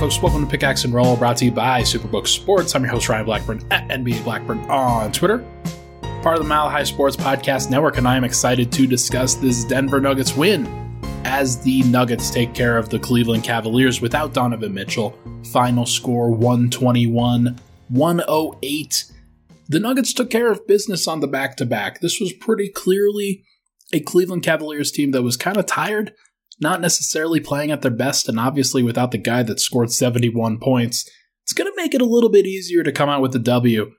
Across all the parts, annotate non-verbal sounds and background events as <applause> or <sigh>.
folks. Welcome to Pickaxe and Roll, brought to you by Superbook Sports. I'm your host, Ryan Blackburn, at NBA Blackburn on Twitter. Part of the Mile High Sports Podcast Network, and I am excited to discuss this Denver Nuggets win as the Nuggets take care of the Cleveland Cavaliers without Donovan Mitchell. Final score 121 108. The Nuggets took care of business on the back to back. This was pretty clearly a Cleveland Cavaliers team that was kind of tired not necessarily playing at their best, and obviously without the guy that scored 71 points, it's going to make it a little bit easier to come out with the W.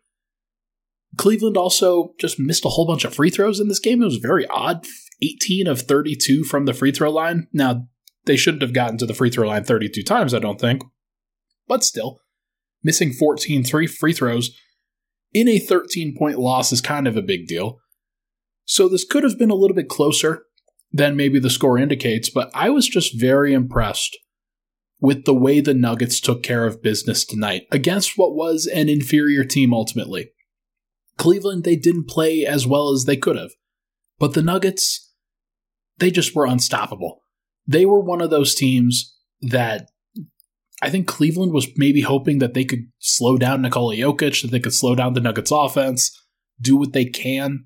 Cleveland also just missed a whole bunch of free throws in this game. It was very odd. 18 of 32 from the free throw line. Now, they shouldn't have gotten to the free throw line 32 times, I don't think. But still, missing 14 three free throws in a 13 point loss is kind of a big deal. So this could have been a little bit closer than maybe the score indicates, but I was just very impressed with the way the Nuggets took care of business tonight against what was an inferior team ultimately. Cleveland, they didn't play as well as they could have, but the Nuggets, they just were unstoppable. They were one of those teams that I think Cleveland was maybe hoping that they could slow down Nikola Jokic, that they could slow down the Nuggets offense, do what they can.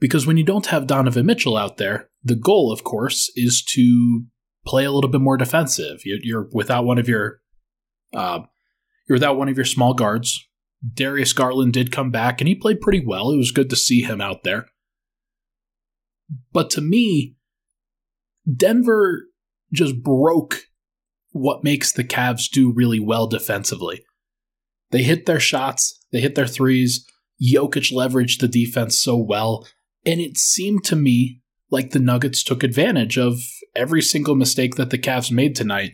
Because when you don't have Donovan Mitchell out there, the goal, of course, is to play a little bit more defensive. You're, you're without one of your, uh, you're without one of your small guards. Darius Garland did come back, and he played pretty well. It was good to see him out there. But to me, Denver just broke what makes the Cavs do really well defensively. They hit their shots, they hit their threes. Jokic leveraged the defense so well, and it seemed to me like the Nuggets took advantage of every single mistake that the Cavs made tonight.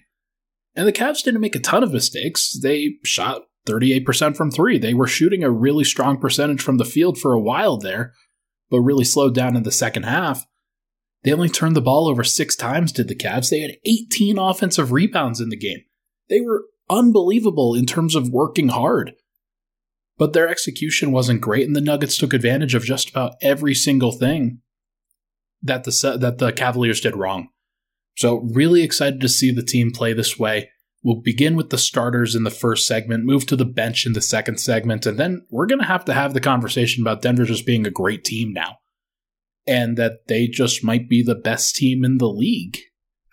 And the Cavs didn't make a ton of mistakes. They shot 38% from three. They were shooting a really strong percentage from the field for a while there, but really slowed down in the second half. They only turned the ball over six times, did the Cavs. They had 18 offensive rebounds in the game. They were unbelievable in terms of working hard. But their execution wasn't great, and the Nuggets took advantage of just about every single thing that the that the Cavaliers did wrong. So really excited to see the team play this way. We'll begin with the starters in the first segment, move to the bench in the second segment, and then we're going to have to have the conversation about Denver just being a great team now. And that they just might be the best team in the league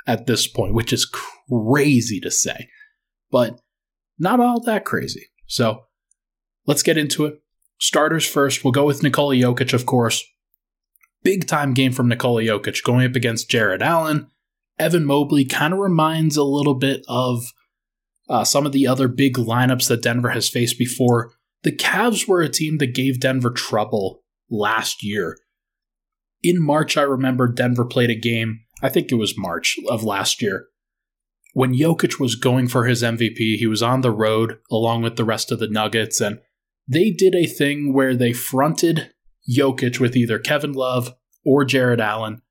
at this point, which is crazy to say, but not all that crazy. So let's get into it. Starters first. We'll go with Nikola Jokic, of course big time game from Nikola Jokic going up against Jarrett Allen. Evan Mobley kind of reminds a little bit of uh, some of the other big lineups that Denver has faced before. The Cavs were a team that gave Denver trouble last year. In March, I remember Denver played a game, I think it was March of last year, when Jokic was going for his MVP. He was on the road along with the rest of the Nuggets, and they did a thing where they fronted Jokic with either Kevin Love or Jarrett Allen.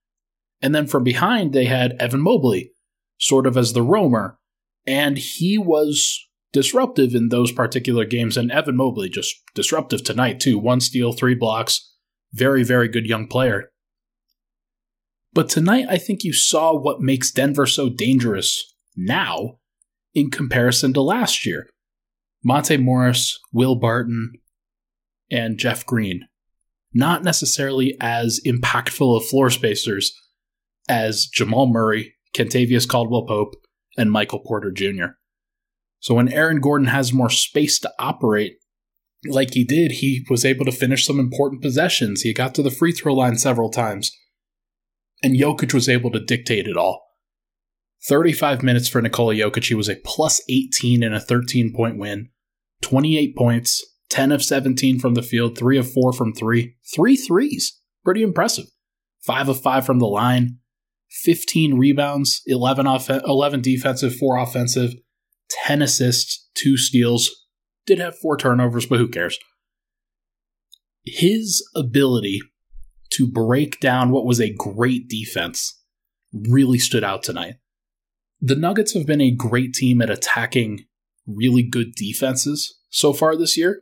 And then from behind, they had Evan Mobley, sort of as the roamer. And he was disruptive in those particular games. And Evan Mobley just disruptive tonight, too. One steal, three blocks. Very, very good young player. But tonight, I think you saw what makes Denver so dangerous now in comparison to last year. Monte Morris, Will Barton, and Jeff Green not necessarily as impactful of floor spacers as Jamal Murray, Kentavious Caldwell Pope, and Michael Porter Jr. So when Aaron Gordon has more space to operate, like he did, he was able to finish some important possessions. He got to the free throw line several times. And Jokic was able to dictate it all. 35 minutes for Nikola Jokic. He was a plus 18 in a 13 point win, 28 points, 10 of 17 from the field, 3 of 4 from 3, three threes. Pretty impressive. 5 of 5 from the line, 15 rebounds, 11, off- 11 defensive, 4 offensive, 10 assists, 2 steals. Did have 4 turnovers, but who cares? His ability to break down what was a great defense really stood out tonight. The Nuggets have been a great team at attacking really good defenses so far this year.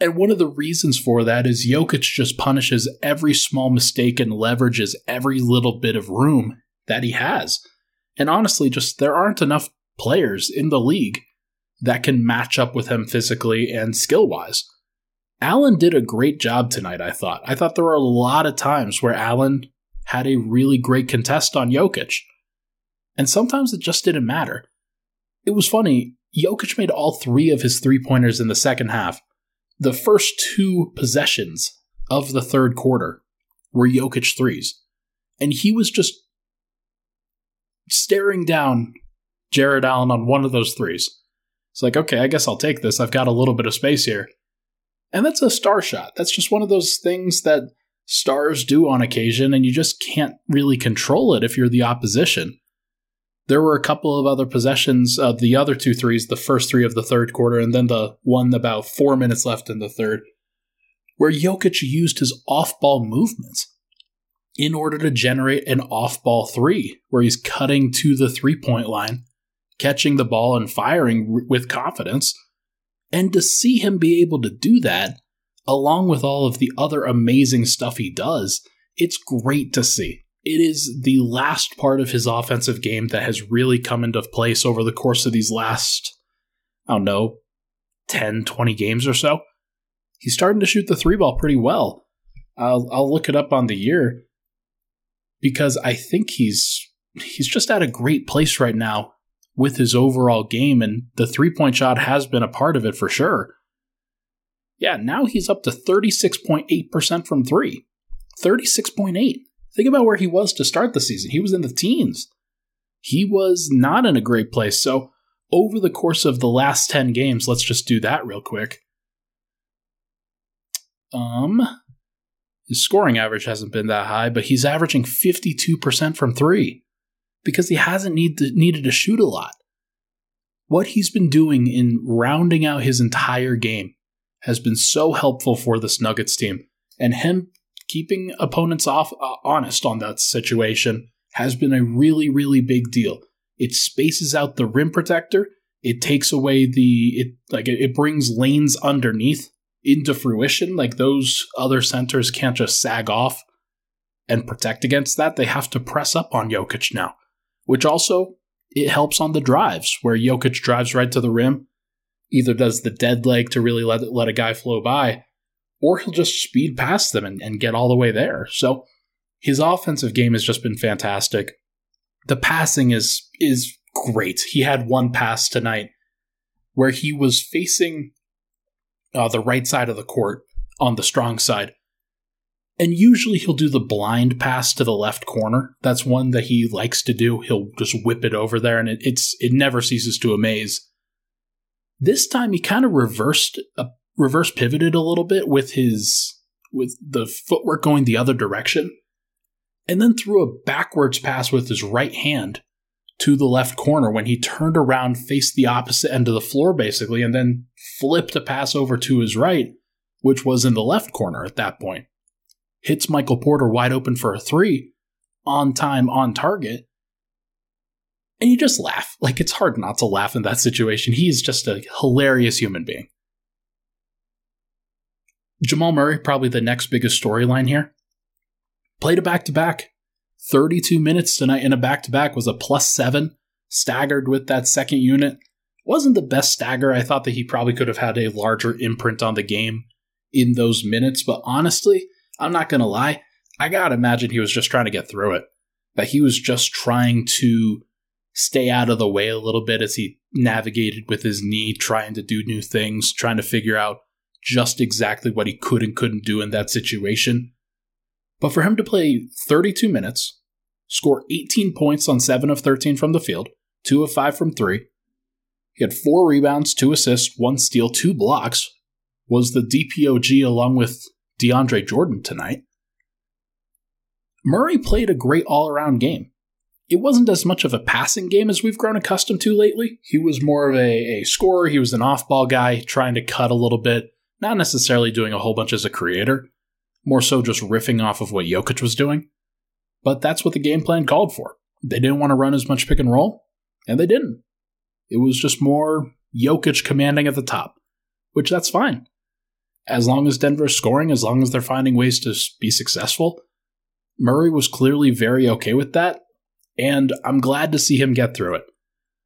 And one of the reasons for that is Jokic just punishes every small mistake and leverages every little bit of room that he has. And honestly, just there aren't enough players in the league that can match up with him physically and skill wise. Allen did a great job tonight, I thought. I thought there were a lot of times where Allen had a really great contest on Jokic. And sometimes it just didn't matter. It was funny, Jokic made all three of his three pointers in the second half. The first two possessions of the third quarter were Jokic threes. And he was just staring down Jarrett Allen on one of those threes. It's like, okay, I guess I'll take this. I've got a little bit of space here. And that's a star shot. That's just one of those things that stars do on occasion, and you just can't really control it if you're the opposition. There were a couple of other possessions of the other two threes, the first three of the third quarter, and then the one about four minutes left in the third, where Jokic used his off ball movements in order to generate an off ball three, where he's cutting to the three point line, catching the ball, and firing with confidence. And to see him be able to do that, along with all of the other amazing stuff he does, it's great to see. It is the last part of his offensive game that has really come into place over the course of these last, I don't know, 10, 20 games or so. He's starting to shoot the three ball pretty well. I'll, I'll look it up on the year because I think he's he's just at a great place right now with his overall game, and the three point shot has been a part of it for sure. Yeah, now he's up to 36.8% from three. 36.8. Think about where he was to start the season. He was in the teens. He was not in a great place. So, over the course of the last 10 games, let's just do that real quick. Um, his scoring average hasn't been that high, but he's averaging 52% from three because he hasn't need to, needed to shoot a lot. What he's been doing in rounding out his entire game has been so helpful for this Nuggets team, and him keeping opponents off uh, honest on that situation has been a really really big deal. It spaces out the rim protector. It takes away the it like it, brings lanes underneath into fruition. Like those other centers can't just sag off and protect against that. They have to press up on Jokic now, which also it helps on the drives where Jokic drives right to the rim, either does the dead leg to really let let a guy flow by, or he'll just speed past them and, and get all the way there. So his offensive game has just been fantastic. The passing is is great. He had one pass tonight where he was facing uh, the right side of the court on the strong side. And usually he'll do the blind pass to the left corner. That's one that he likes to do. He'll just whip it over there, and it, it's it never ceases to amaze. This time he kind of reversed a reverse pivoted a little bit with his with the footwork going the other direction, and then threw a backwards pass with his right hand to the left corner when he turned around, faced the opposite end of the floor basically, and then flipped a pass over to his right, which was in the left corner at that point. Hits Michael Porter wide open for a three, on time, on target. And you just laugh. Like, it's hard not to laugh in that situation. He's just a hilarious human being. Jamal Murray, probably the next biggest storyline here. Played a back to back. 32 minutes tonight in a back to back was a plus seven, staggered with that second unit. Wasn't the best stagger. I thought that he probably could have had a larger imprint on the game in those minutes, but honestly, I'm not going to lie. I gotta imagine he was just trying to get through it. That he was just trying to stay out of the way a little bit as he navigated with his knee, trying to do new things, trying to figure out just exactly what he could and couldn't do in that situation. But for him to play 32 minutes, score 18 points on 7 of 13 from the field, 2 of 5 from 3, he had 4 rebounds, 2 assists, 1 steal, 2 blocks, was the DPOG along with DeAndre Jordan tonight. Murray played a great all around game. It wasn't as much of a passing game as we've grown accustomed to lately. He was more of a, a scorer. He was an off ball guy, trying to cut a little bit, not necessarily doing a whole bunch as a creator more so just riffing off of what Jokic was doing. But that's what the game plan called for. They didn't want to run as much pick and roll, and they didn't. It was just more Jokic commanding at the top, which that's fine. As long as Denver's scoring, as long as they're finding ways to be successful, Murray was clearly very okay with that, and I'm glad to see him get through it.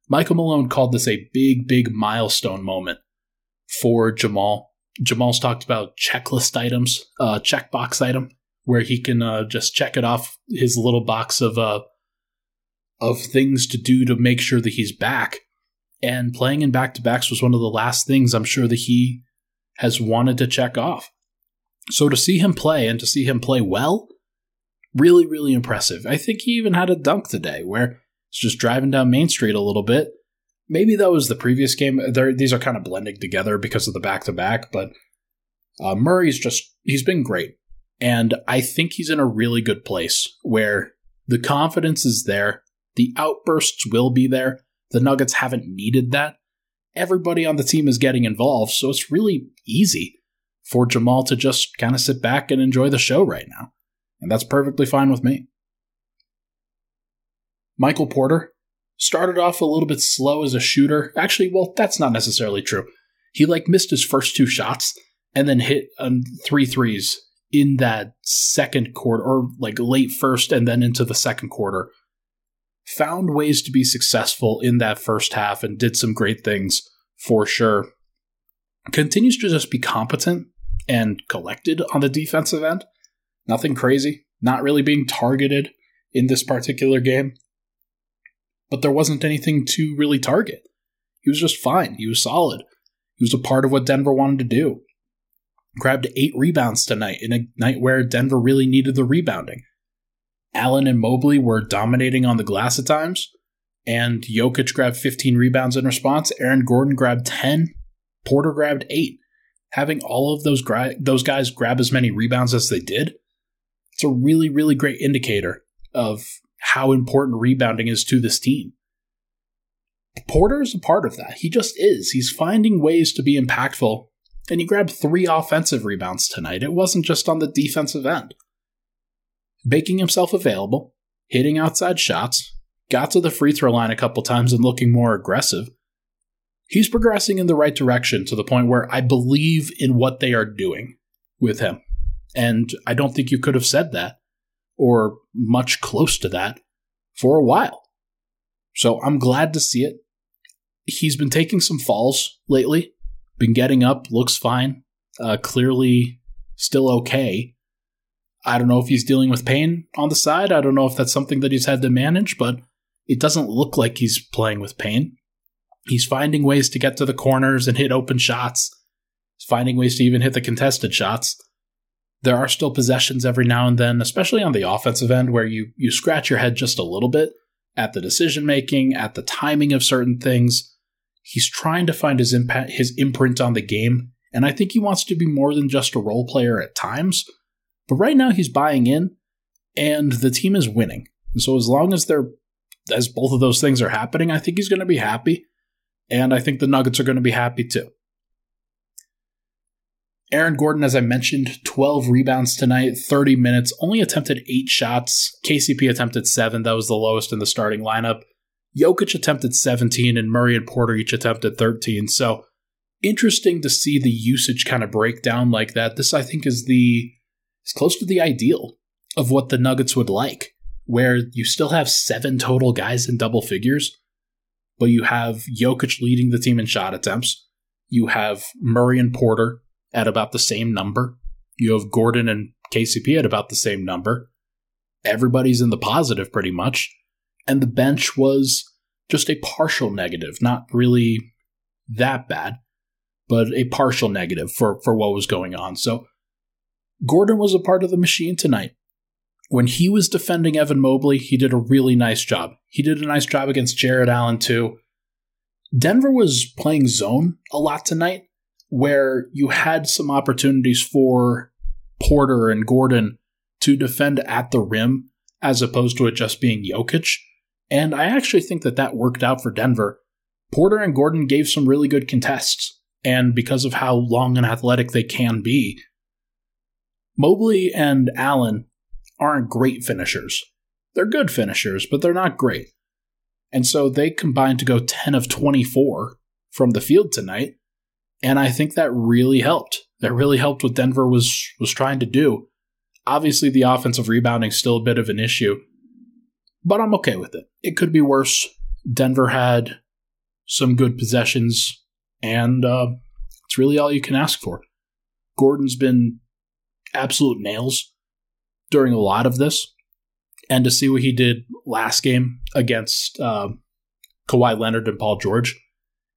Michael Malone called this a big, big milestone moment for Jamal. Jamal's talked about checklist items, uh, checkbox item, where he can uh, just check it off his little box of uh, of things to do to make sure that he's back. And playing in back to backs was one of the last things I'm sure that he has wanted to check off. So to see him play and to see him play well, really, really impressive. I think he even had a dunk today where he's just driving down Main Street a little bit. Maybe that was the previous game. They're, these are kind of blending together because of the back to back, but uh, Murray's just, he's been great. And I think he's in a really good place where the confidence is there, the outbursts will be there. The Nuggets haven't needed that. Everybody on the team is getting involved, so it's really easy for Jamal to just kind of sit back and enjoy the show right now. And that's perfectly fine with me. Michael Porter started off a little bit slow as a shooter. Actually, well, that's not necessarily true. He like missed his first two shots and then hit um, three threes in that second quarter or like late first and then into the second quarter. Found ways to be successful in that first half and did some great things for sure. Continues to just be competent and collected on the defensive end. Nothing crazy, not really being targeted in this particular game. But there wasn't anything to really target. He was just fine. He was solid. He was a part of what Denver wanted to do. Grabbed eight rebounds tonight in a night where Denver really needed the rebounding. Allen and Mobley were dominating on the glass at times, and Jokic grabbed 15 rebounds in response. Aaron Gordon grabbed 10. Porter grabbed 8. Having all of those, gra- those guys grab as many rebounds as they did it's a really, really great indicator of how important rebounding is to this team. Porter is a part of that. He just is. He's finding ways to be impactful, and he grabbed three offensive rebounds tonight. It wasn't just on the defensive end. Making himself available, hitting outside shots, got to the free throw line a couple times and looking more aggressive. He's progressing in the right direction to the point where I believe in what they are doing with him. And I don't think you could have said that or much close to that for a while. So I'm glad to see it. He's been taking some falls lately, been getting up, looks fine, uh, clearly still okay. I don't know if he's dealing with pain on the side. I don't know if that's something that he's had to manage, but it doesn't look like he's playing with pain. He's finding ways to get to the corners and hit open shots. He's finding ways to even hit the contested shots there are still possessions every now and then, especially on the offensive end, where you you scratch your head just a little bit at the decision making, at the timing of certain things. He's trying to find his impact, his imprint on the game, and I think he wants to be more than just a role player at times. But right now, he's buying in, and the team is winning. And so as long as they're as both of those things are happening, I think he's going to be happy, and I think the Nuggets are going to be happy too. Aaron Gordon, as I mentioned, 12 rebounds tonight, 30 minutes, only attempted eight shots. KCP attempted seven. That was the lowest in the starting lineup. Jokic attempted 17, and Murray and Porter each attempted 13. So interesting to see the usage kind of break down like that. This, I think, is the is close to the ideal of what the Nuggets would like, where you still have seven total guys in double figures, but you have Jokic leading the team in shot attempts. You have Murray and Porter at about the same number. You have Gordon and KCP at about the same number. Everybody's in the positive pretty much. And the bench was just a partial negative, not really that bad, but a partial negative for, for what was going on. So Gordon was a part of the machine tonight. When he was defending Evan Mobley, he did a really nice job. He did a nice job against Jarrett Allen, too. Denver was playing zone a lot tonight, where you had some opportunities for Porter and Gordon to defend at the rim as opposed to it just being Jokic. And I actually think that that worked out for Denver. Porter and Gordon gave some really good contests, and because of how long and athletic they can be, Mobley and Allen aren't great finishers. They're good finishers, but they're not great. And so they combined to go 10 of 24 from the field tonight, and I think that really helped. That really helped what Denver was was trying to do. Obviously, the offensive rebounding is still a bit of an issue, but I'm okay with it. It could be worse. Denver had some good possessions, and uh, it's really all you can ask for. Gordon's been absolute nails during a lot of this, and to see what he did last game against uh, Kawhi Leonard and Paul George,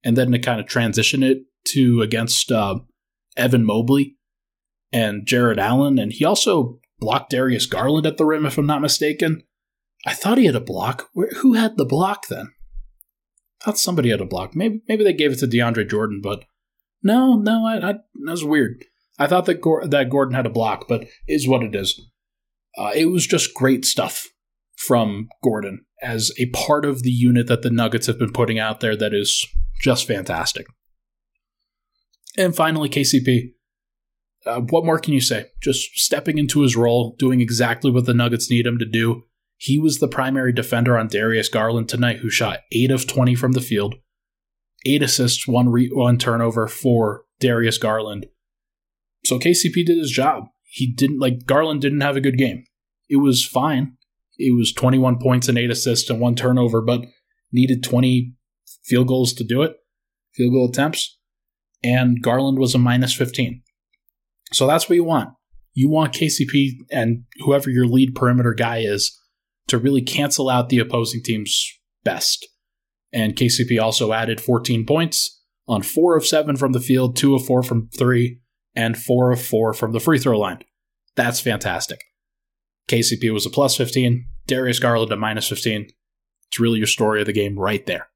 and then to kind of transition it to against uh, Evan Mobley and Jarrett Allen, and he also blocked Darius Garland at the rim, if I'm not mistaken. I thought he had a block. Where, who had the block then? I thought somebody had a block. Maybe maybe they gave it to DeAndre Jordan, but no, no, I, I that was weird. I thought that that Gordon had a block, but is what it is. Uh, it was just great stuff from Gordon as a part of the unit that the Nuggets have been putting out there that is just fantastic. And finally, KCP. Uh, what more can you say? Just stepping into his role, doing exactly what the Nuggets need him to do. He was the primary defender on Darius Garland tonight, who shot 8 of 20 from the field, 8 assists, 1, re- one turnover for Darius Garland. So KCP did his job. He didn't, like, Garland didn't have a good game. It was fine. It was 21 points and 8 assists and 1 turnover, but needed 20 field goals to do it, field goal attempts. And Garland was a minus 15. So that's what you want. You want KCP and whoever your lead perimeter guy is to really cancel out the opposing team's best. And KCP also added 14 points on 4 of 7 from the field, 2 of 4 from 3, and 4 of 4 from the free throw line. That's fantastic. KCP was a plus 15, Darius Garland a minus 15. It's really your story of the game right there.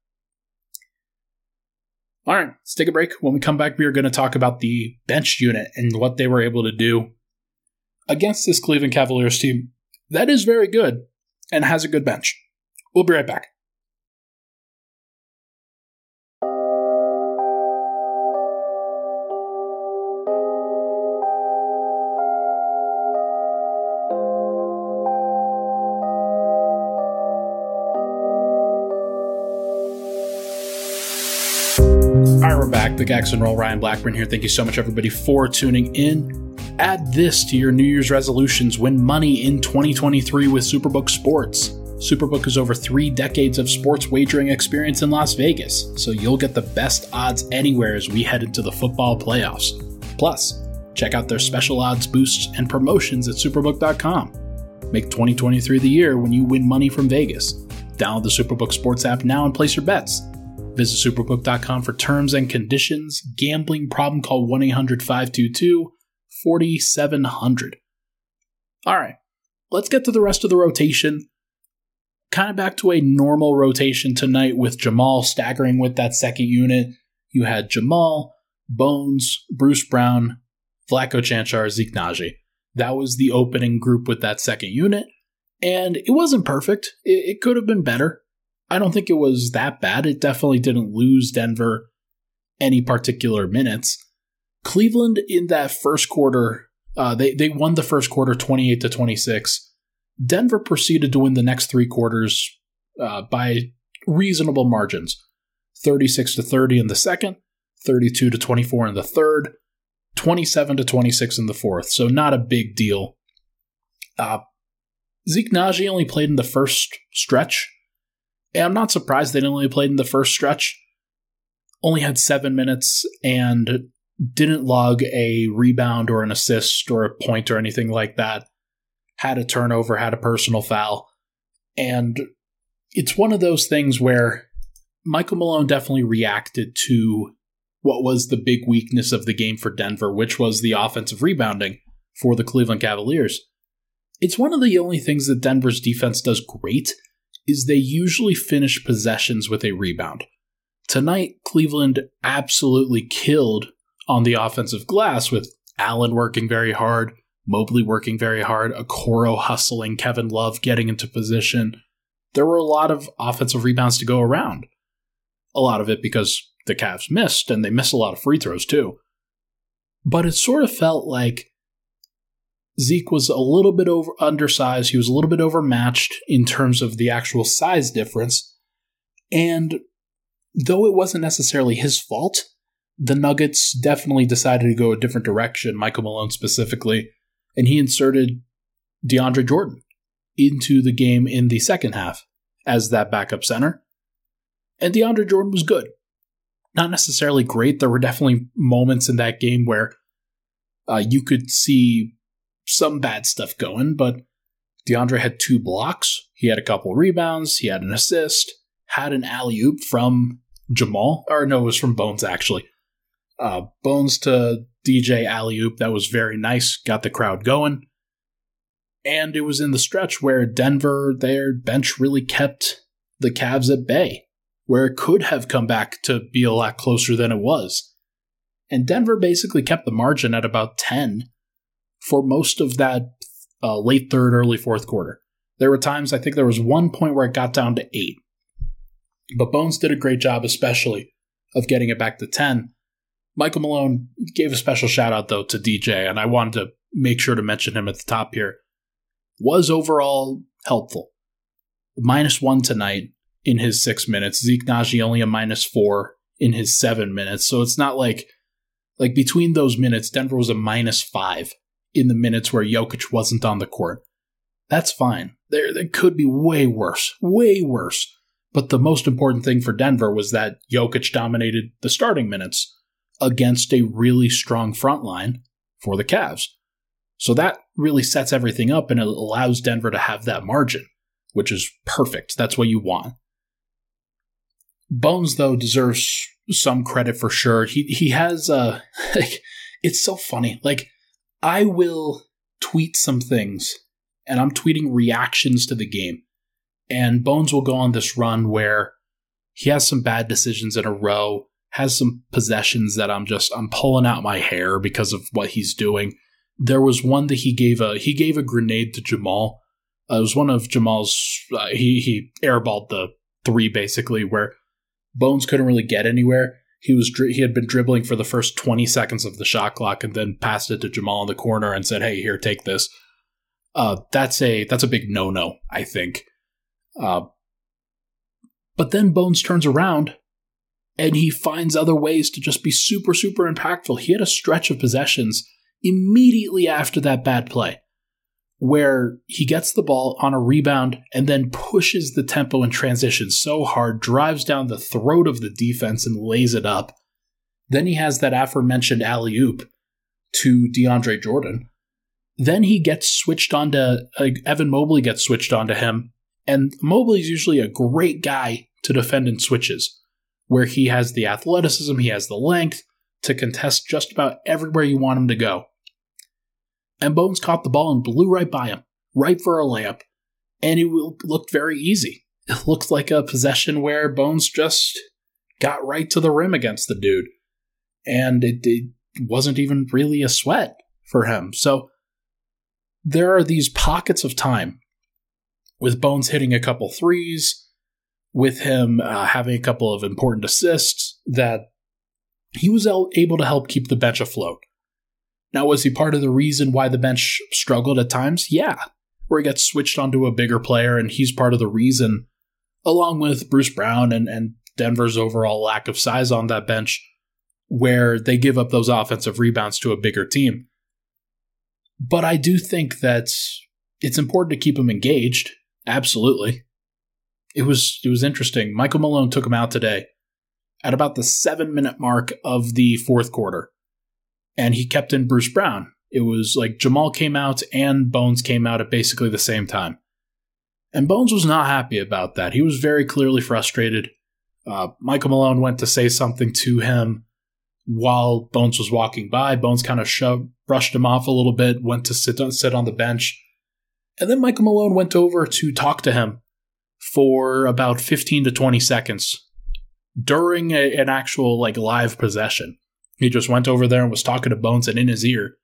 All right, let's take a break. When we come back, we are going to talk about the bench unit and what they were able to do against this Cleveland Cavaliers team that is very good and has a good bench. We'll be right back. X and Roll Ryan Blackburn here. Thank you so much, everybody, for tuning in. Add this to your New Year's resolutions win money in 2023 with Superbook Sports. Superbook is over three decades of sports wagering experience in Las Vegas, so you'll get the best odds anywhere as we head into the football playoffs. Plus, check out their special odds boosts and promotions at superbook.com. Make 2023 the year when you win money from Vegas. Download the Superbook Sports app now and place your bets. Visit superbook.com for terms and conditions. Gambling problem, call 1 800 522 4700. All right, let's get to the rest of the rotation. Kind of back to a normal rotation tonight with Jamal staggering with that second unit. You had Jamal, Bones, Bruce Brown, Vlatko Cancar, Zeke Nnaji. That was the opening group with that second unit. And it wasn't perfect. It could have been better. I don't think it was that bad. It definitely didn't lose Denver any particular minutes. Cleveland in that first quarter, uh, they they won the first quarter twenty eight to twenty six. Denver proceeded to win the next three quarters uh, by reasonable margins, thirty six to thirty in the second, thirty two to twenty four in the third, twenty seven to twenty six in the fourth. So not a big deal. Uh, Zeke Nnaji only played in the first stretch and I'm not surprised they only played in the first stretch. Only had seven minutes and didn't log a rebound or an assist or a point or anything like that. Had a turnover, had a personal foul. And it's one of those things where Michael Malone definitely reacted to what was the big weakness of the game for Denver, which was the offensive rebounding for the Cleveland Cavaliers. It's one of the only things that Denver's defense does great is they usually finish possessions with a rebound. Tonight, Cleveland absolutely killed on the offensive glass with Allen working very hard, Mobley working very hard, Okoro hustling, Kevin Love getting into position. There were a lot of offensive rebounds to go around. A lot of it because the Cavs missed, and they missed a lot of free throws too. But it sort of felt like Zeke was a little bit over undersized. He was a little bit overmatched in terms of the actual size difference. And though it wasn't necessarily his fault, the Nuggets definitely decided to go a different direction, Michael Malone specifically, and he inserted DeAndre Jordan into the game in the second half as that backup center. And DeAndre Jordan was good. not necessarily great. There were definitely moments in that game where uh, you could see some bad stuff going, but DeAndre had two blocks. He had a couple rebounds. He had an assist, had an alley oop from Jamal, or no, it was from Bones actually. Uh, Bones to DJ alley oop. That was very nice. Got the crowd going. And it was in the stretch where Denver, their bench really kept the Cavs at bay, where it could have come back to be a lot closer than it was. And Denver basically kept the margin at about 10 for most of that uh, late third, early fourth quarter. There were times, I think there was one point where it got down to eight. But Bones did a great job, especially, of getting it back to 10. Michael Malone gave a special shout out, though, to DJ, and I wanted to make sure to mention him at the top here. Was overall helpful. Minus one tonight in his six minutes. Zeke Nnaji only a minus four in his seven minutes. So it's not like like between those minutes, Denver was a minus five in the minutes where Jokic wasn't on the court. That's fine. There, there could be way worse, way worse. But the most important thing for Denver was that Jokic dominated the starting minutes against a really strong front line for the Cavs. So that really sets everything up and it allows Denver to have that margin, which is perfect. That's what you want. Bones, though, deserves some credit for sure. He he has uh like <laughs> it's so funny. Like I will tweet some things and I'm tweeting reactions to the game. And Bones will go on this run where he has some bad decisions in a row, has some possessions that I'm just I'm pulling out my hair because of what he's doing. There was one that he gave a he gave a grenade to Jamal. Uh, it was one of Jamal's uh, he he airballed the three basically where Bones couldn't really get anywhere. He was he had been dribbling for the first 20 seconds of the shot clock and then passed it to Jamal in the corner and said, "Hey, here, take this." Uh, that's a that's a big no no, I think. Uh, but then Bones turns around and he finds other ways to just be super super impactful. He had a stretch of possessions immediately after that bad play where he gets the ball on a rebound and then pushes the tempo in transition so hard, drives down the throat of the defense and lays it up. Then he has that aforementioned alley oop to DeAndre Jordan. Then he gets switched onto uh, Evan Mobley gets switched onto him, and Mobley's usually a great guy to defend in switches, where he has the athleticism, he has the length to contest just about everywhere you want him to go. And Bones caught the ball and blew right by him, right for a layup. And it looked very easy. It looked like a possession where Bones just got right to the rim against the dude. And it, it wasn't even really a sweat for him. So there are these pockets of time with Bones hitting a couple threes, with him uh, having a couple of important assists that he was able to help keep the bench afloat. Now, was he part of the reason why the bench struggled at times? Yeah, where he gets switched onto a bigger player, and he's part of the reason, along with Bruce Brown and, and Denver's overall lack of size on that bench, where they give up those offensive rebounds to a bigger team. But I do think that it's important to keep him engaged. Absolutely. It was it was interesting. Michael Malone took him out today at about the seven minute mark of the fourth quarter and he kept in Bruce Brown. It was like Jamal came out and Bones came out at basically the same time. And Bones was not happy about that. He was very clearly frustrated. Uh, Michael Malone went to say something to him while Bones was walking by. Bones kind of shoved, brushed him off a little bit, went to sit on, sit on the bench. And then Michael Malone went over to talk to him for about 15 to 20 seconds during a, an actual like live possession. He just went over there and was talking to Bones, and in his ear,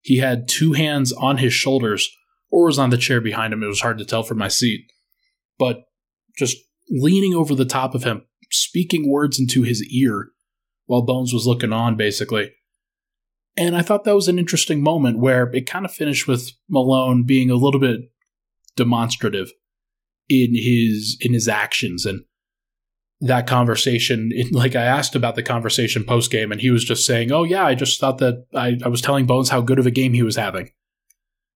he had two hands on his shoulders or was on the chair behind him. It was hard to tell from my seat. But just leaning over the top of him, speaking words into his ear while Bones was looking on, basically. And I thought that was an interesting moment where it kind of finished with Malone being a little bit demonstrative in his in his actions and that conversation <laughs> like i asked about the conversation post game and he was just saying oh yeah i just thought that I, I was telling bones how good of a game he was having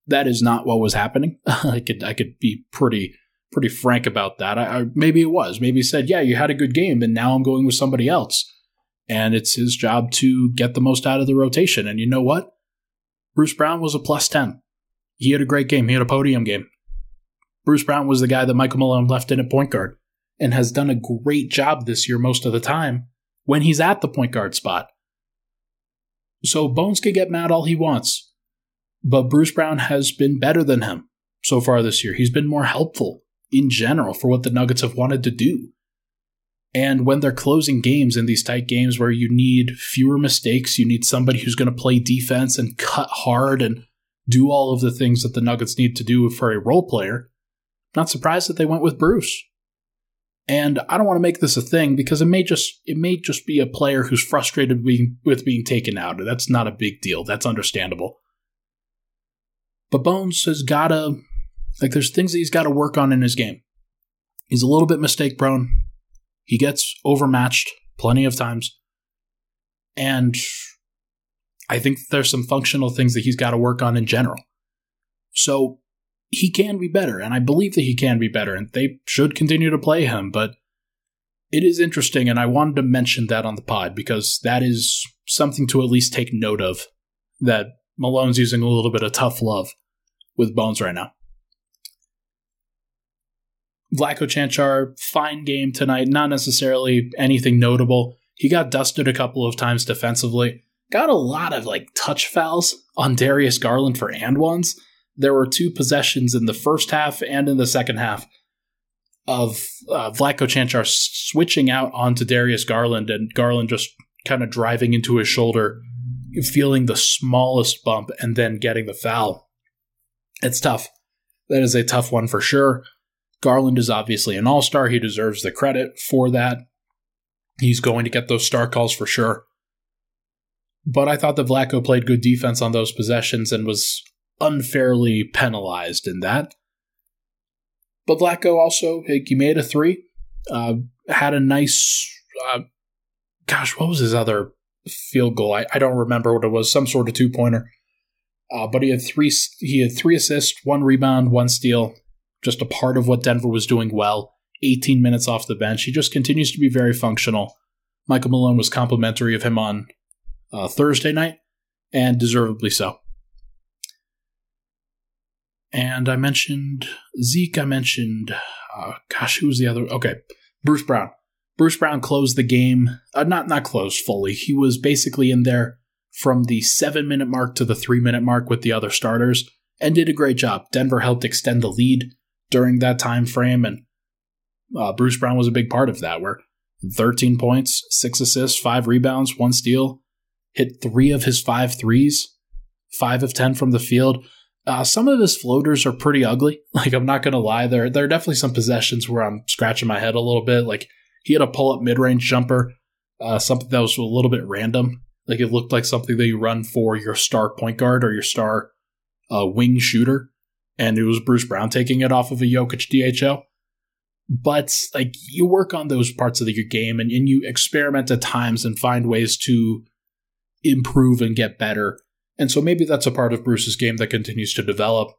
that is not what was happening <laughs> i could i could be pretty pretty frank about that I, I, maybe it was maybe he said yeah you had a good game and now i'm going with somebody else And it's his job to get the most out of the rotation. And you know what? Bruce Brown was a plus 10. He had a great game. He had a podium game. Bruce Brown was the guy that Michael Malone left in at point guard and has done a great job this year most of the time when he's at the point guard spot. So Bones can get mad all he wants, but Bruce Brown has been better than him so far this year. He's been more helpful in general for what the Nuggets have wanted to do. And when they're closing games in these tight games where you need fewer mistakes, you need somebody who's going to play defense and cut hard and do all of the things that the Nuggets need to do for a role player. Not surprised that they went with Bruce. And I don't want to make this a thing because it may just it may just be a player who's frustrated being, with being taken out. That's not a big deal. That's understandable. But Bones has gotta like there's things that he's got to work on in his game. He's a little bit mistake prone. He gets overmatched plenty of times. And I think there's some functional things that he's got to work on in general. So he can be better, and I believe that he can be better, and they should continue to play him. But it is interesting, and I wanted to mention that on the pod because that is something to at least take note of. That Malone's using a little bit of tough love with Bones right now. Vlatko Cancar, fine game tonight, not necessarily anything notable. He got dusted a couple of times defensively. Got a lot of like touch fouls on Darius Garland for and ones there were two possessions in the first half and in the second half of uh, Vlatko Cancar switching out onto Darius Garland and Garland just kind of driving into his shoulder, feeling the smallest bump and then getting the foul. It's tough. That is a tough one for sure. Garland is obviously an all star. He deserves the credit for that. He's going to get those star calls for sure. But I thought that Vlatko played good defense on those possessions and was unfairly penalized in that. But Vlatko also, he made a three, uh, had a nice, uh, gosh, what was his other field goal? I, I don't remember what it was, some sort of two pointer. Uh, but he had three. He had three assists, one rebound, one steal. Just a part of what Denver was doing well. 18 minutes off the bench. He just continues to be very functional. Michael Malone was complimentary of him on uh, Thursday night, and deservedly so. And I mentioned Zeke. I mentioned, uh, gosh, who was the other? Okay, Bruce Brown. Bruce Brown closed the game. Uh, not not closed fully. He was basically in there from the seven minute mark to the three minute mark with the other starters, and did a great job. Denver helped extend the lead during that time frame, and uh, Bruce Brown was a big part of that. Where 13 points, six assists, five rebounds, one steal, hit three of his five threes, five of ten from the field uh, some of his floaters are pretty ugly. <laughs> Like I'm not gonna lie, there there are definitely some possessions where I'm scratching my head a little bit. Like he had a pull up mid range jumper, uh, something that was a little bit random. Like it looked like something that you run for your star point guard or your star uh, wing shooter, and it was Bruce Brown taking it off of a Jokic DHO. But like you work on those parts of your game and, and you experiment at times and find ways to improve and get better and so maybe that's a part of Bruce's game that continues to develop.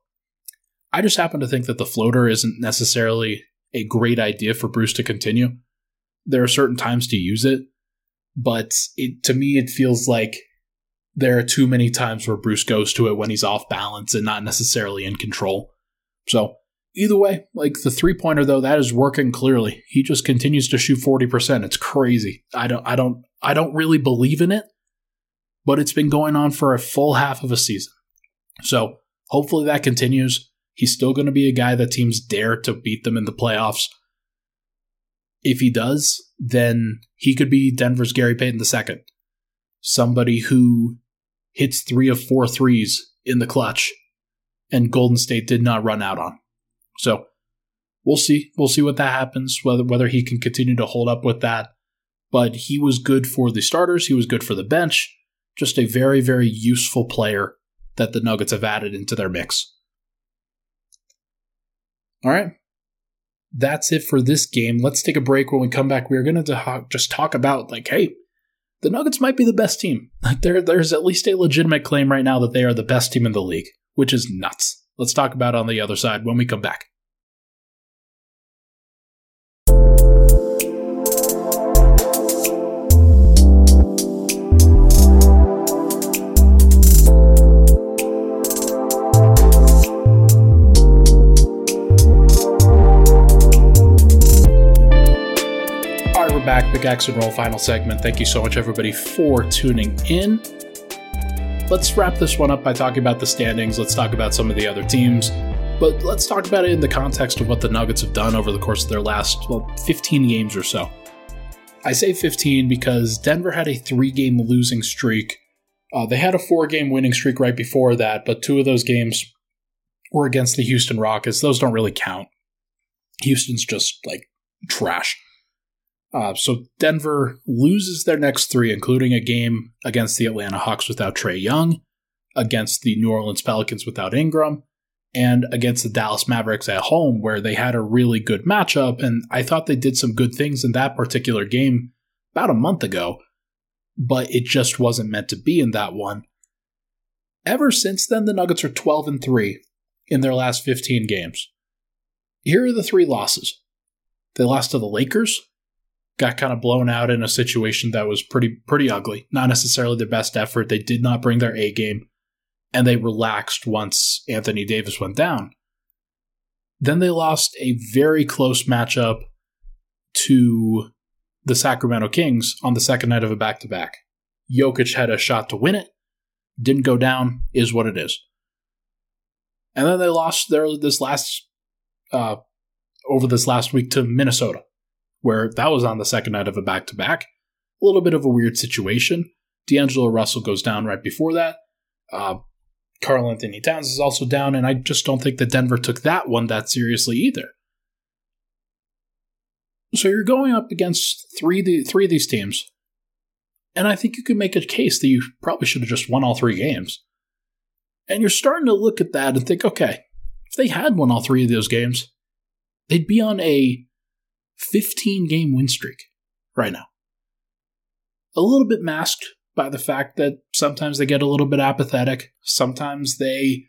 I just happen to think that the floater isn't necessarily a great idea for Bruce to continue. There are certain times to use it, but it to me it feels like there are too many times where Bruce goes to it when he's off balance and not necessarily in control. So, either way, like the three-pointer though, that is working clearly. He just continues to shoot 40%. It's crazy. I don't I don't I don't really believe in it, but it's been going on for a full half of a season. So hopefully that continues. He's still going to be a guy that teams dare to beat them in the playoffs. If he does, then he could be Denver's Gary Payton II. Somebody who hits three of four threes in the clutch and Golden State did not run out on. So we'll see. We'll see what that happens, whether whether he can continue to hold up with that. But he was good for the starters, he was good for the bench just a very, very useful player that the Nuggets have added into their mix. All right. That's it for this game. Let's take a break. When we come back, we're going to just talk about, like, hey, the Nuggets might be the best team. Like, <laughs> there, there's at least a legitimate claim right now that they are the best team in the league, which is nuts. Let's talk about on the other side when we come back. And Roll final segment. Thank you so much, everybody, for tuning in. Let's wrap this one up by talking about the standings. Let's talk about some of the other teams. But let's talk about it in the context of what the Nuggets have done over the course of their last, well, 15 games or so. I say 15 because Denver had a three game losing streak. Uh, they had a four game winning streak right before that, but two of those games were against the Houston Rockets. Those don't really count. Houston's just like trash. Uh, so Denver loses their next three, including a game against the Atlanta Hawks without Trae Young, against the New Orleans Pelicans without Ingram, and against the Dallas Mavericks at home, where they had a really good matchup. And I thought they did some good things in that particular game about a month ago, but it just wasn't meant to be in that one. Ever since then, the Nuggets are 12 and 3 in their last 15 games. Here are the three losses they lost to the Lakers, got kind of blown out in a situation that was pretty pretty ugly. Not necessarily their best effort. They did not bring their A game and they relaxed once Anthony Davis went down. Then they lost a very close matchup to the Sacramento Kings on the second night of a back to back. Jokic had a shot to win it, didn't go down, is what it is. And then they lost their this last uh, over this last week to Minnesota, where that was on the second night of a back to back. A little bit of a weird situation. D'Angelo Russell goes down right before that. Uh, Karl-Anthony Towns is also down, and I just don't think that Denver took that one that seriously either. So you're going up against three the three of these teams, and I think you can make a case that you probably should have just won all three games. And you're starting to look at that and think, okay, if they had won all three of those games, they'd be on a 15 game win streak right now. A little bit masked by the fact that sometimes they get a little bit apathetic. Sometimes they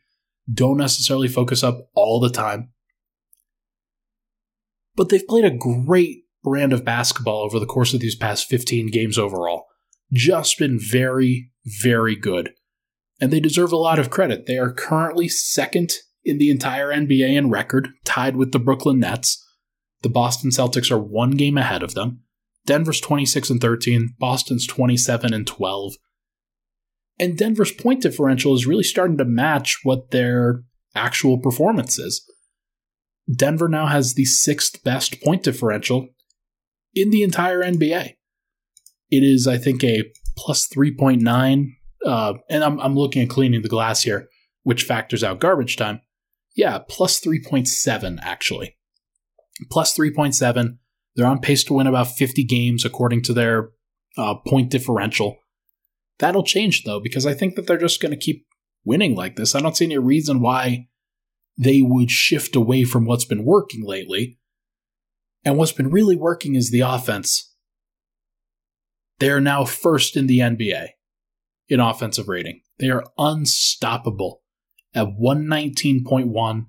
don't necessarily focus up all the time. But they've played a great brand of basketball over the course of these past 15 games overall. Just been very, very good. And they deserve a lot of credit. They are currently second in the entire NBA in record, tied with the Brooklyn Nets. The Boston Celtics are one game ahead of them. Denver's 26 and 13, Boston's 27 and 12. And Denver's point differential is really starting to match what their actual performance is. Denver now has the sixth best point differential in the entire NBA. It is, I think, a plus 3.9. Uh, and I'm, I'm looking at cleaning the glass here, which factors out garbage time. Yeah, plus 3.7, actually. Plus 3.7 they're on pace to win about 50 games according to their uh, point differential. That'll change though, because I think that they're just going to keep winning like this. I don't see any reason why they would shift away from what's been working lately. And what's been really working is the offense. They are now first in the NBA in offensive rating. They are unstoppable at 119.1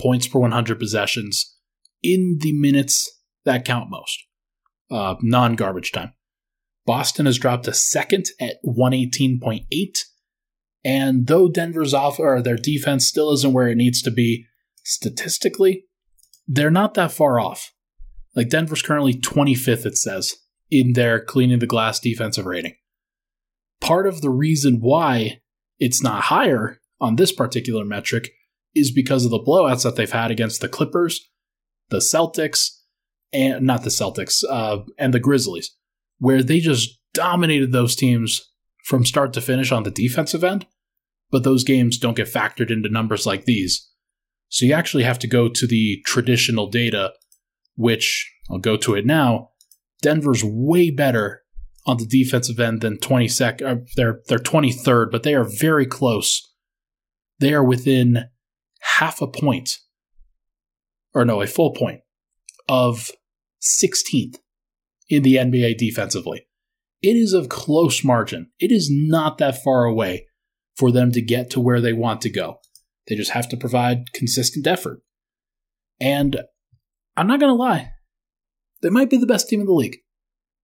points per 100 possessions in the minutes that count most. Uh, non garbage time. Boston has dropped a second at 118.8. And though Denver's off or their defense still isn't where it needs to be statistically, they're not that far off. Like Denver's currently 25th, it says, in their cleaning the glass defensive rating. Part of the reason why it's not higher on this particular metric is because of the blowouts that they've had against the Clippers, the Celtics, and not the Celtics, uh, and the Grizzlies, where they just dominated those teams from start to finish on the defensive end. But those games don't get factored into numbers like these. So you actually have to go to the traditional data, which I'll go to it now. Denver's way better on the defensive end than 22nd. Uh, they're they're 23rd, but they are very close. They are within half a point, or no, a full point of 16th in the NBA defensively. It is of close margin. It is not that far away for them to get to where they want to go. They just have to provide consistent effort. And I'm not going to lie, they might be the best team in the league.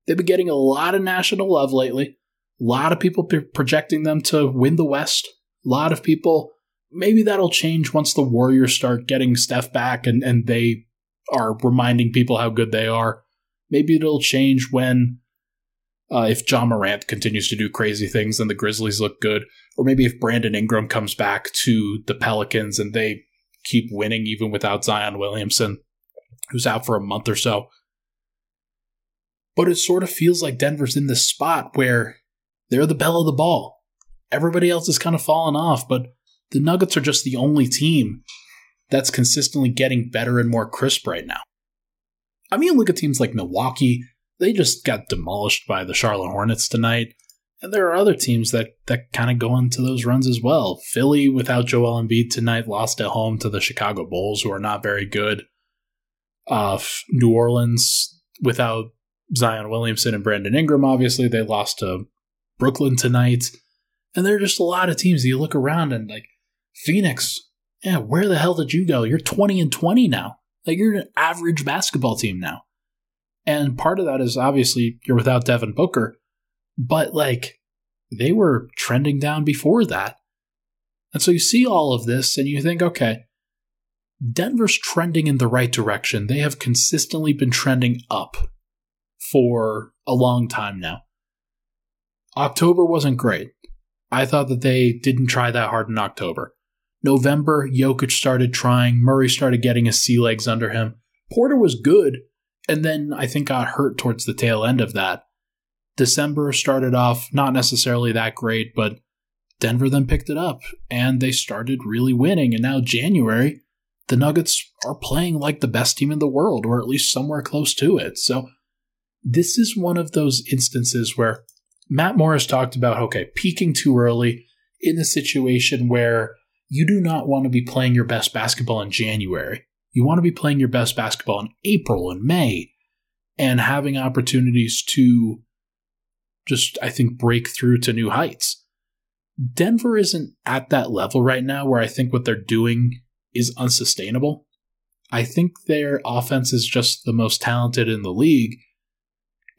They've been getting a lot of national love lately. A lot of people projecting them to win the West. A lot of people, maybe that'll change once the Warriors start getting Steph back and, and they are reminding people how good they are. Maybe it'll change when uh, if Ja Morant continues to do crazy things and the Grizzlies look good, or maybe if Brandon Ingram comes back to the Pelicans and they keep winning even without Zion Williamson, who's out for a month or so. But it sort of feels like Denver's in this spot where they're the belle of the ball. Everybody else is kind of falling off, but the Nuggets are just the only team that's consistently getting better and more crisp right now. I mean, look at teams like Milwaukee. They just got demolished by the Charlotte Hornets tonight. And there are other teams that, that kind of go into those runs as well. Philly, without Joel Embiid tonight, lost at home to the Chicago Bulls, who are not very good. Uh, New Orleans, without Zion Williamson and Brandon Ingram, obviously, they lost to Brooklyn tonight. And there are just a lot of teams that you look around and like Phoenix, yeah, where the hell did you go? You're 20 and 20 now. Like you're an average basketball team now. And part of that is obviously you're without Devin Booker, but like they were trending down before that. And so you see all of this and you think, okay, Denver's trending in the right direction. They have consistently been trending up for a long time now. October wasn't great. I thought that they didn't try that hard in October. November, Jokic started trying. Murray started getting his sea legs under him. Porter was good, and then I think got hurt towards the tail end of that. December started off not necessarily that great, but Denver then picked it up and they started really winning. And now, January, the Nuggets are playing like the best team in the world, or at least somewhere close to it. So, this is one of those instances where Matt Morris talked about okay, peaking too early in a situation where you do not want to be playing your best basketball in January. You want to be playing your best basketball in April and May and having opportunities to just, I think, break through to new heights. Denver isn't at that level right now where I think what they're doing is unsustainable. I think their offense is just the most talented in the league.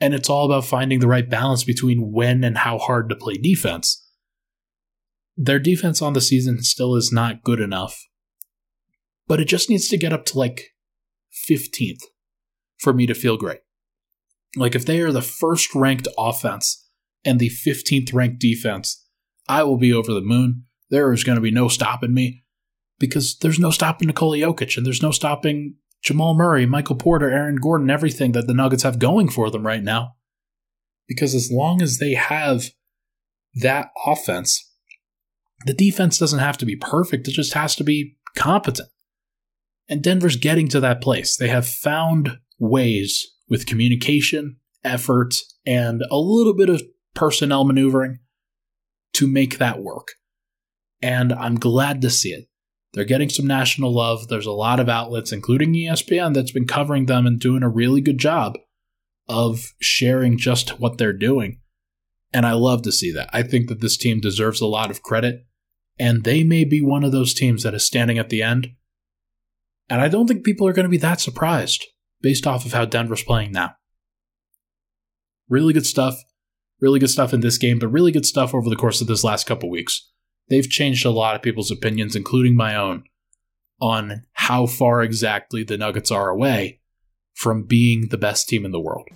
And it's all about finding the right balance between when and how hard to play defense their defense on the season still is not good enough, but it just needs to get up to like 15th for me to feel great. Like if they are the first ranked offense and the 15th ranked defense, I will be over the moon. There is going to be no stopping me because there's no stopping Nikola Jokic and there's no stopping Jamal Murray, Michael Porter, Aaron Gordon, everything that the Nuggets have going for them right now. Because as long as they have that offense, the defense doesn't have to be perfect, it just has to be competent. And Denver's getting to that place. They have found ways with communication, effort, and a little bit of personnel maneuvering to make that work. And I'm glad to see it. They're getting some national love. There's a lot of outlets, including ESPN, that's been covering them and doing a really good job of sharing just what they're doing. And I love to see that. I think that this team deserves a lot of credit and they may be one of those teams that is standing at the end. And I don't think people are going to be that surprised based off of how Denver's playing now. Really good stuff. Really good stuff in this game, but really good stuff over the course of this last couple weeks. They've changed a lot of people's opinions, including my own, on how far exactly the Nuggets are away from being the best team in the world.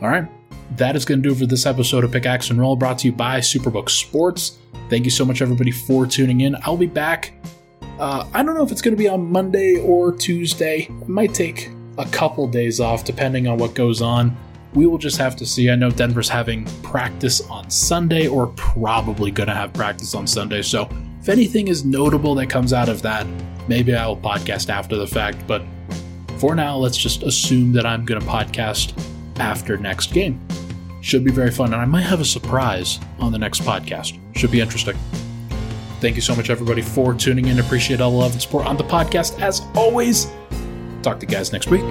All right, that is going to do for this episode of Pickaxe and Roll, brought to you by Superbook Sports. Thank you so much, everybody, for tuning in. I'll be back. Uh, I don't know if it's going to be on Monday or Tuesday. It might take a couple days off, depending on what goes on. We will just have to see. I know Denver's having practice on Sunday, or probably going to have practice on Sunday. So if anything is notable that comes out of that, maybe I'll podcast after the fact. But for now, let's just assume that I'm going to podcast after next game. Should be very fun. And I might have a surprise on the next podcast. Should be interesting. Thank you so much, everybody, for tuning in. Appreciate all the love and support on the podcast. As always, talk to you guys next week.